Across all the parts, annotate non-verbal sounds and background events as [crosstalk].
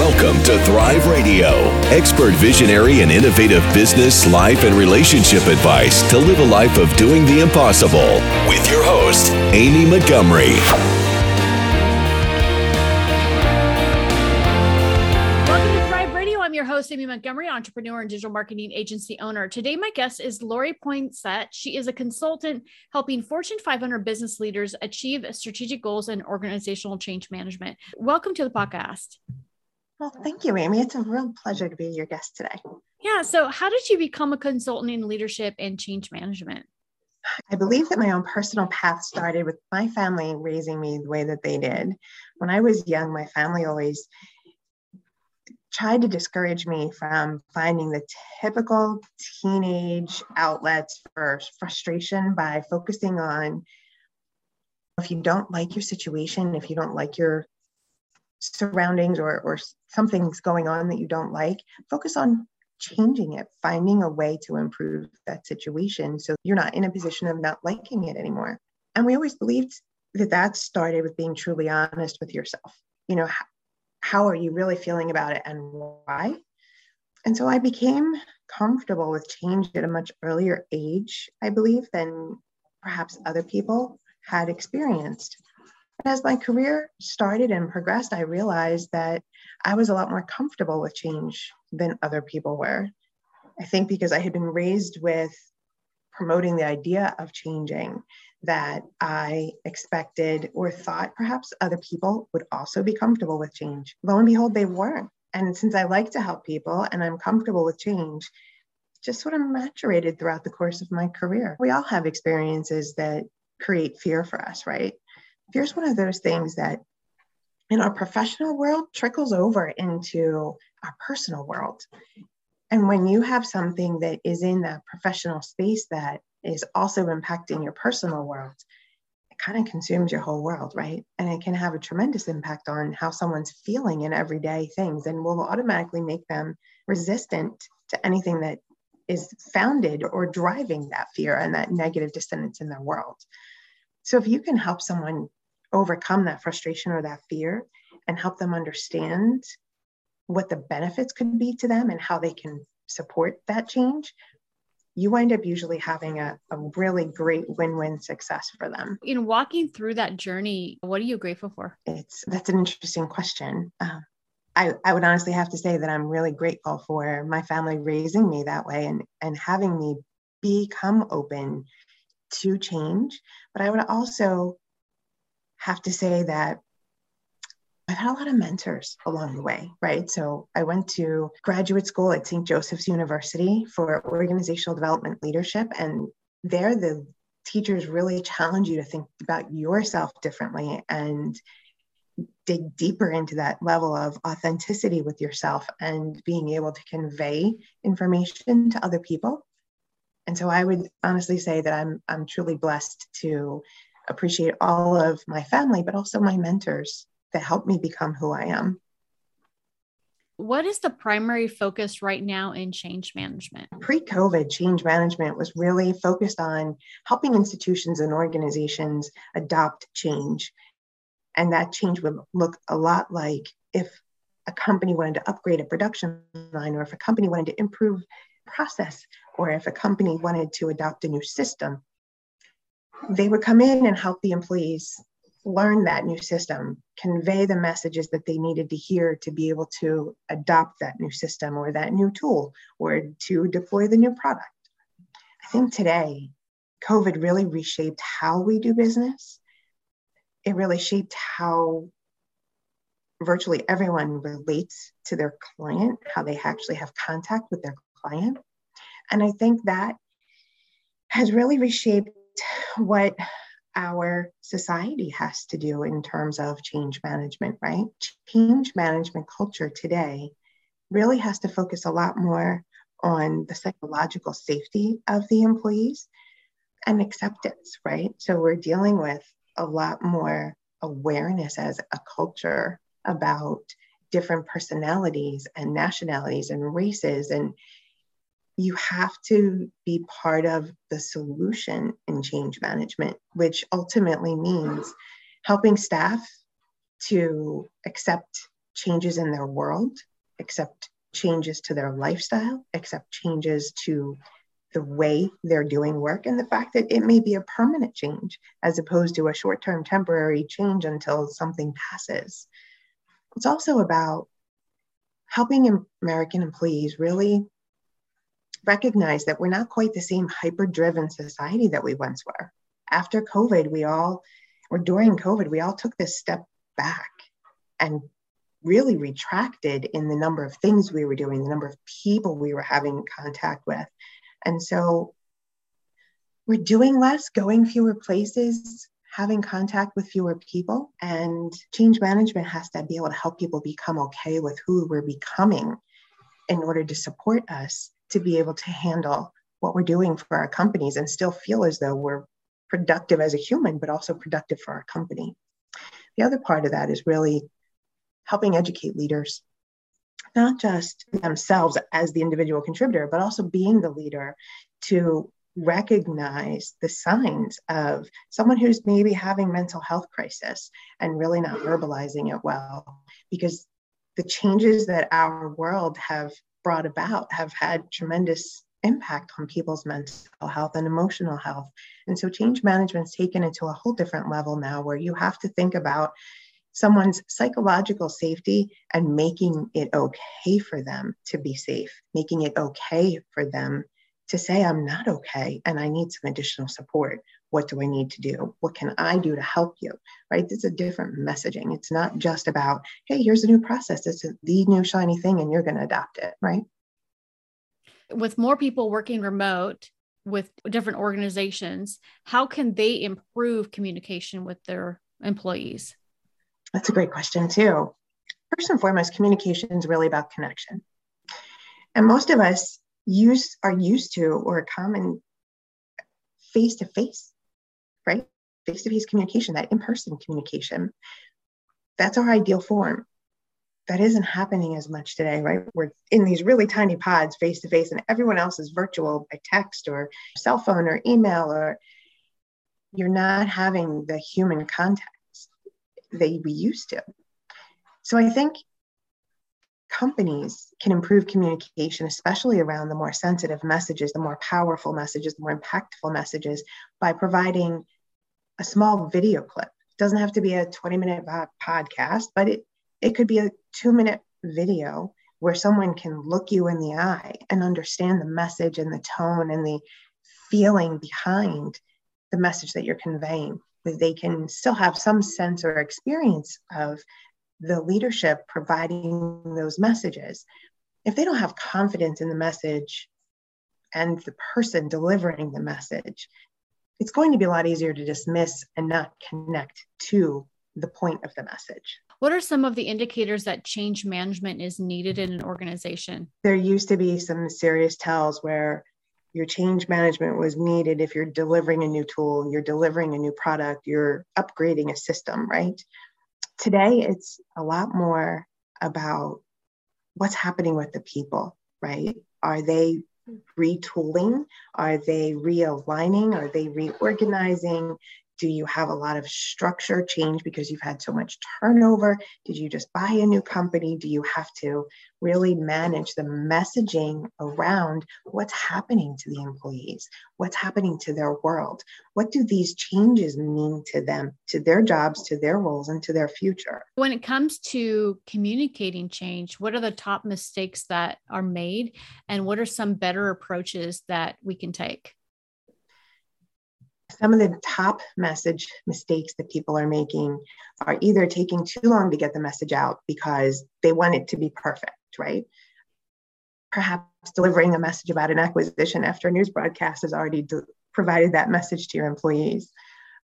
Welcome to Thrive Radio, expert visionary and innovative business, life, and relationship advice to live a life of doing the impossible. With your host, Amy Montgomery. Welcome to Thrive Radio. I'm your host, Amy Montgomery, entrepreneur and digital marketing agency owner. Today, my guest is Lori Poinsett. She is a consultant helping Fortune 500 business leaders achieve strategic goals and organizational change management. Welcome to the podcast. Well, thank you, Amy. It's a real pleasure to be your guest today. Yeah. So, how did you become a consultant in leadership and change management? I believe that my own personal path started with my family raising me the way that they did. When I was young, my family always tried to discourage me from finding the typical teenage outlets for frustration by focusing on if you don't like your situation, if you don't like your surroundings or, or something's going on that you don't like, focus on changing it, finding a way to improve that situation so you're not in a position of not liking it anymore. And we always believed that that started with being truly honest with yourself. You know, how, how are you really feeling about it and why? And so I became comfortable with change at a much earlier age, I believe, than perhaps other people had experienced as my career started and progressed, I realized that I was a lot more comfortable with change than other people were. I think because I had been raised with promoting the idea of changing, that I expected or thought perhaps other people would also be comfortable with change. Lo and behold, they weren't. And since I like to help people and I'm comfortable with change, just sort of maturated throughout the course of my career. We all have experiences that create fear for us, right? Here's one of those things that in our professional world trickles over into our personal world. And when you have something that is in that professional space that is also impacting your personal world, it kind of consumes your whole world, right? And it can have a tremendous impact on how someone's feeling in everyday things and will automatically make them resistant to anything that is founded or driving that fear and that negative dissonance in their world. So if you can help someone overcome that frustration or that fear and help them understand what the benefits could be to them and how they can support that change you wind up usually having a, a really great win-win success for them. In walking through that journey what are you grateful for? It's that's an interesting question. Um, I, I would honestly have to say that i'm really grateful for my family raising me that way and and having me become open to change. But i would also have to say that I've had a lot of mentors along the way, right? So I went to graduate school at St. Joseph's University for organizational development leadership. And there, the teachers really challenge you to think about yourself differently and dig deeper into that level of authenticity with yourself and being able to convey information to other people. And so I would honestly say that I'm I'm truly blessed to appreciate all of my family, but also my mentors that helped me become who I am. What is the primary focus right now in change management? Pre COVID, change management was really focused on helping institutions and organizations adopt change. And that change would look a lot like if a company wanted to upgrade a production line, or if a company wanted to improve process, or if a company wanted to adopt a new system they would come in and help the employees learn that new system, convey the messages that they needed to hear to be able to adopt that new system or that new tool or to deploy the new product. I think today, COVID really reshaped how we do business. It really shaped how virtually everyone relates to their client, how they actually have contact with their client. And I think that has really reshaped what our society has to do in terms of change management, right? Change management culture today really has to focus a lot more on the psychological safety of the employees and acceptance, right? So we're dealing with a lot more awareness as a culture about different personalities and nationalities and races and you have to be part of the solution in change management, which ultimately means helping staff to accept changes in their world, accept changes to their lifestyle, accept changes to the way they're doing work, and the fact that it may be a permanent change as opposed to a short term temporary change until something passes. It's also about helping American employees really recognize that we're not quite the same hyper driven society that we once were. After COVID, we all, or during COVID, we all took this step back and really retracted in the number of things we were doing, the number of people we were having contact with. And so we're doing less, going fewer places, having contact with fewer people. And change management has to be able to help people become okay with who we're becoming in order to support us to be able to handle what we're doing for our companies and still feel as though we're productive as a human, but also productive for our company. The other part of that is really helping educate leaders, not just themselves as the individual contributor, but also being the leader to recognize the signs of someone who's maybe having mental health crisis and really not verbalizing it well because the changes that our world have brought about have had tremendous impact on people's mental health and emotional health. And so change management's taken it to a whole different level now where you have to think about someone's psychological safety and making it okay for them to be safe, making it okay for them to say, I'm not okay and I need some additional support. What do I need to do? What can I do to help you? Right? This is a different messaging. It's not just about, hey, here's a new process. It's the new shiny thing and you're going to adopt it. Right. With more people working remote with different organizations, how can they improve communication with their employees? That's a great question, too. First and foremost, communication is really about connection. And most of us use are used to or common face to face, right? Face to face communication, that in person communication. That's our ideal form. That isn't happening as much today, right? We're in these really tiny pods face to face, and everyone else is virtual by text or cell phone or email, or you're not having the human contact that we used to. So I think companies can improve communication, especially around the more sensitive messages, the more powerful messages, the more impactful messages, by providing a small video clip. It doesn't have to be a 20 minute podcast, but it, it could be a two minute video where someone can look you in the eye and understand the message and the tone and the feeling behind the message that you're conveying. They can still have some sense or experience of the leadership providing those messages, if they don't have confidence in the message and the person delivering the message, it's going to be a lot easier to dismiss and not connect to the point of the message. What are some of the indicators that change management is needed in an organization? There used to be some serious tells where your change management was needed if you're delivering a new tool, you're delivering a new product, you're upgrading a system, right? Today, it's a lot more about what's happening with the people, right? Are they hmm. retooling? Are they realigning? Are they reorganizing? Do you have a lot of structure change because you've had so much turnover? Did you just buy a new company? Do you have to really manage the messaging around what's happening to the employees? What's happening to their world? What do these changes mean to them, to their jobs, to their roles, and to their future? When it comes to communicating change, what are the top mistakes that are made? And what are some better approaches that we can take? Some of the top message mistakes that people are making are either taking too long to get the message out because they want it to be perfect, right? Perhaps delivering a message about an acquisition after a news broadcast has already de- provided that message to your employees.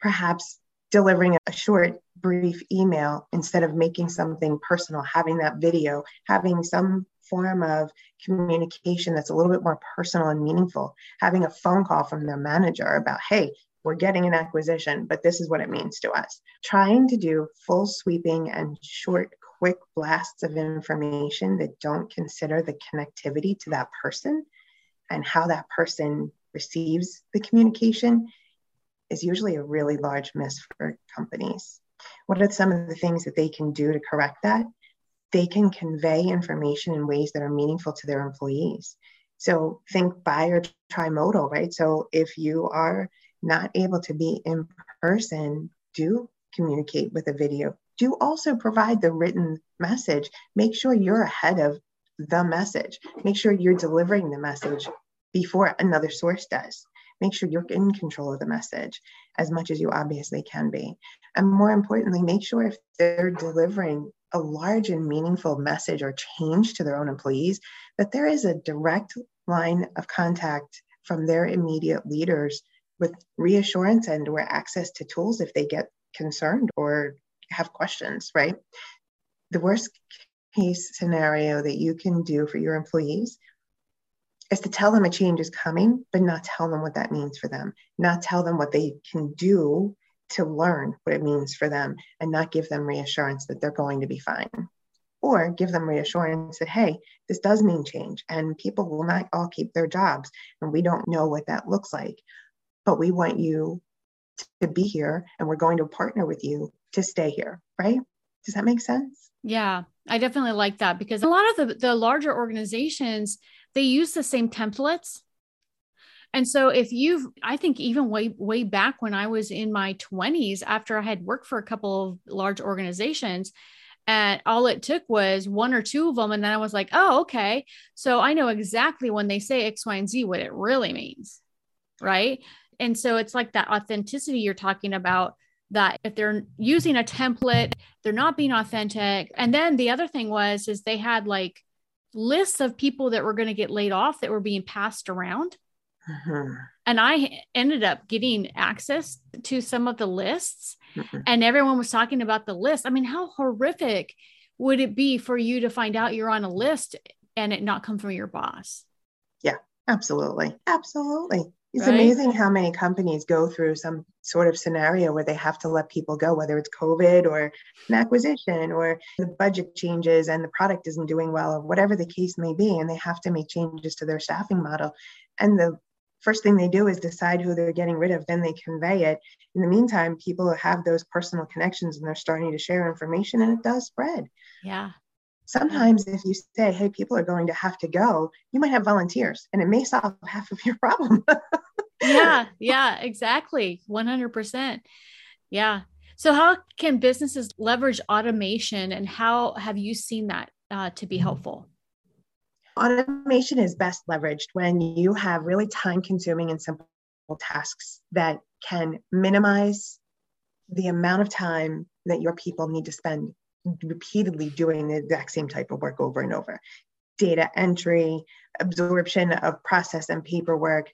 Perhaps delivering a short, brief email instead of making something personal, having that video, having some form of communication that's a little bit more personal and meaningful, having a phone call from their manager about, hey, we're getting an acquisition, but this is what it means to us. Trying to do full sweeping and short, quick blasts of information that don't consider the connectivity to that person and how that person receives the communication is usually a really large miss for companies. What are some of the things that they can do to correct that? they can convey information in ways that are meaningful to their employees. So think bi or trimodal, right? So if you are not able to be in person, do communicate with a video. Do also provide the written message. Make sure you're ahead of the message. Make sure you're delivering the message before another source does. Make sure you're in control of the message as much as you obviously can be. And more importantly, make sure if they're delivering a large and meaningful message or change to their own employees, that there is a direct line of contact from their immediate leaders with reassurance and or access to tools if they get concerned or have questions, right? The worst case scenario that you can do for your employees is to tell them a change is coming, but not tell them what that means for them, not tell them what they can do to learn what it means for them, and not give them reassurance that they're going to be fine. Or give them reassurance that, hey, this does mean change, and people will not all keep their jobs, and we don't know what that looks like. But we want you to be here, and we're going to partner with you to stay here, right? Does that make sense? Yeah, I definitely like that because a lot of the, the larger organizations, they use the same templates. And so if you've, I think even way, way back when I was in my 20s, after I had worked for a couple of large organizations, and all it took was one or two of them. And then I was like, oh, okay. So I know exactly when they say X, Y, and Z what it really means. Right. And so it's like that authenticity you're talking about that if they're using a template, they're not being authentic. And then the other thing was is they had like lists of people that were going to get laid off that were being passed around. Mm-hmm. And I ended up getting access to some of the lists, and everyone was talking about the list. I mean, how horrific would it be for you to find out you're on a list and it not come from your boss? Yeah, absolutely. Absolutely. It's right? amazing how many companies go through some sort of scenario where they have to let people go, whether it's COVID or an acquisition or the budget changes and the product isn't doing well or whatever the case may be. And they have to make changes to their staffing model. And the first thing they do is decide who they're getting rid of, then they convey it. In the meantime, people have those personal connections and they're starting to share information and it does spread. Yeah. Sometimes, if you say, hey, people are going to have to go, you might have volunteers and it may solve [laughs] half of your problem. yeah, yeah, exactly. 100%. Yeah. So, how can businesses leverage automation and how have you seen that uh, to be helpful? Automation is best leveraged when you have really time consuming and simple tasks that can minimize the amount of time that your people need to spend repeatedly doing the exact same type of work over and over. Data entry, absorption of process and paperwork,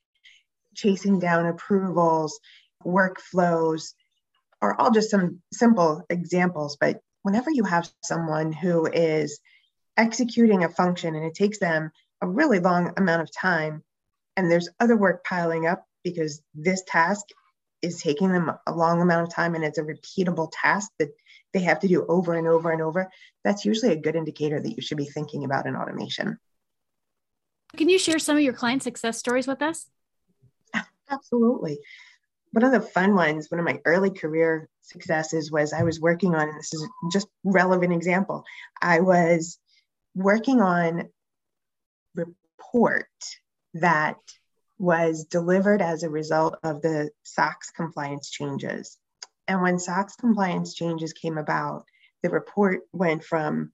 chasing down approvals, workflows are all just some simple examples. But whenever you have someone who is executing a function and it takes them a really long amount of time, and there's other work piling up because this task is taking them a long amount of time and it's a repeatable task that they have to do over and over and over, that's usually a good indicator that you should be thinking about an automation. Can you share some of your client success stories with us? [laughs] Absolutely. One of the fun ones, one of my early career successes was I was working on, and this is just relevant example. I was working on report that was delivered as a result of the SOX compliance changes. And when SOX compliance changes came about, the report went from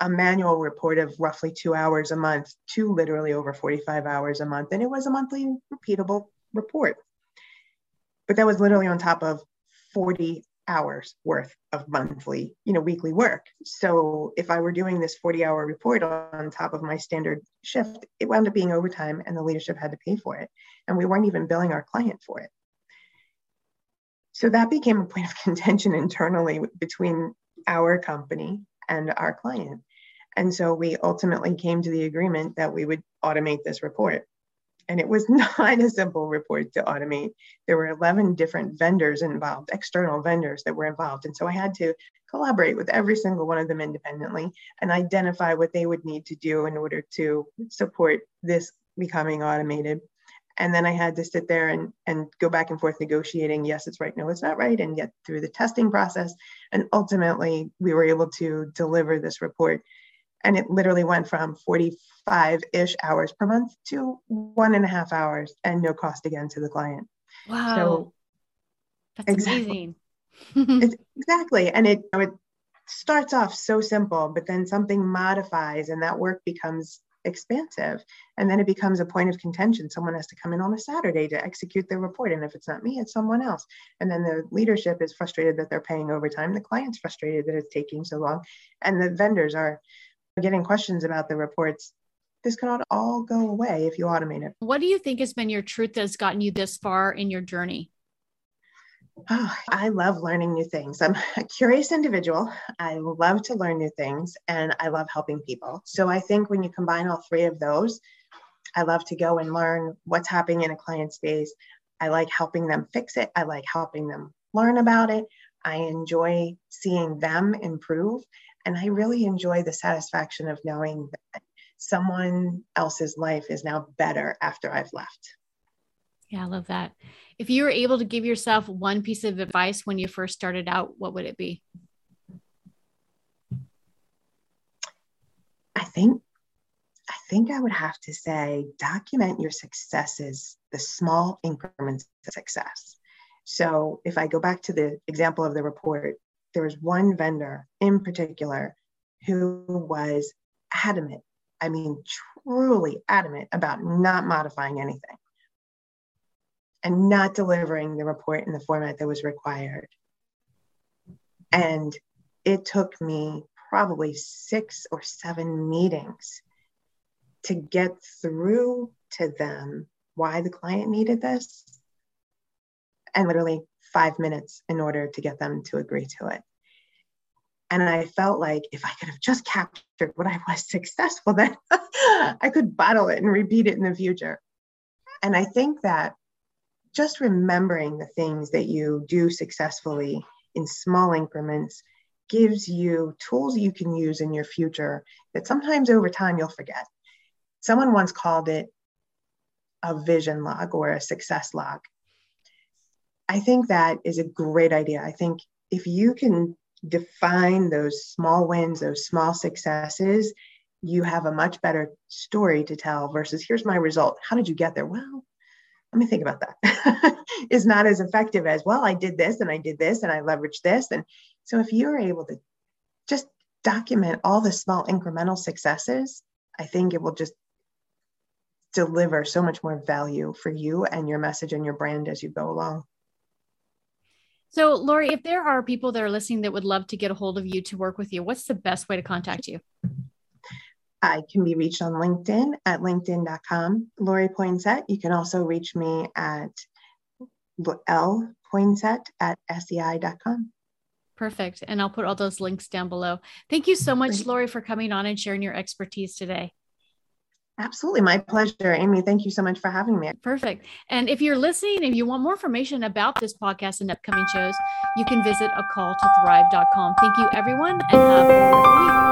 a manual report of roughly two hours a month to literally over 45 hours a month. And it was a monthly repeatable report. But that was literally on top of 40 hours worth of monthly, you know, weekly work. So if I were doing this 40 hour report on top of my standard shift, it wound up being overtime and the leadership had to pay for it. And we weren't even billing our client for it. So that became a point of [laughs] contention internally between our company and our client. And so we ultimately came to the agreement that we would automate this report. And it was [laughs] not a simple report to automate. There were 11 different vendors involved, external vendors that were involved. And so I had to collaborate with every single one of them independently and identify what they would need to do in order to support this becoming automated. And then I had to sit there and, and go back and forth negotiating, yes, it's right, no, it's not right, and get through the testing process. And ultimately, we were able to deliver this report. And it literally went from 45 ish hours per month to one and a half hours and no cost again to the client. Wow. So, That's exactly. amazing. [laughs] exactly. And it, it starts off so simple, but then something modifies and that work becomes expansive. And then it becomes a point of contention. Someone has to come in on a Saturday to execute their report. And if it's not me, it's someone else. And then the leadership is frustrated that they're paying overtime. The client's frustrated that it's taking so long. And the vendors are getting questions about the reports. This cannot all go away if you automate it. What do you think has been your truth that's gotten you this far in your journey? Oh, I love learning new things. I'm a curious individual. I love to learn new things and I love helping people. So I think when you combine all three of those, I love to go and learn what's happening in a client space. I like helping them fix it. I like helping them learn about it. I enjoy seeing them improve. And I really enjoy the satisfaction of knowing that someone else's life is now better after I've left. Yeah, I love that. If you were able to give yourself one piece of advice when you first started out, what would it be? I think I think I would have to say document your successes, the small increments of success. So if I go back to the example of the report, there was one vendor in particular who was adamant, I mean, truly adamant about not modifying anything and not delivering the report in the format that was required. And it took me probably six or seven meetings to get through to them why the client needed this, and literally five minutes in order to get them to agree to it. And I felt like if I could have just captured what I was [laughs] successful, then [laughs] I could bottle it and repeat it in the future. And I think that just remembering the things that you do successfully in small increments gives you tools you can use in your future that sometimes over time you'll forget. Someone once called it a vision log or a success log. I think that is a great idea. I think if you can define those small wins, those small successes, you have a much better story to tell versus here's my result. How did you get there? Well, let me think about that [laughs] is not as effective as well i did this and i did this and i leveraged this and so if you're able to just document all the small incremental successes i think it will just deliver so much more value for you and your message and your brand as you go along so lori if there are people that are listening that would love to get a hold of you to work with you what's the best way to contact you I can be reached on LinkedIn at linkedin.com, Lori Poinsett. You can also reach me at L Poinsett at sei.com. Perfect. And I'll put all those links down below. Thank you so much. Lori, for coming on and sharing your expertise today. Absolutely. My pleasure, Amy. Thank you so much for having me. Perfect. And if you're listening, if you want more information about this podcast and upcoming shows, you can visit a call to thrive.com. Thank you, everyone, and have a wonderful week.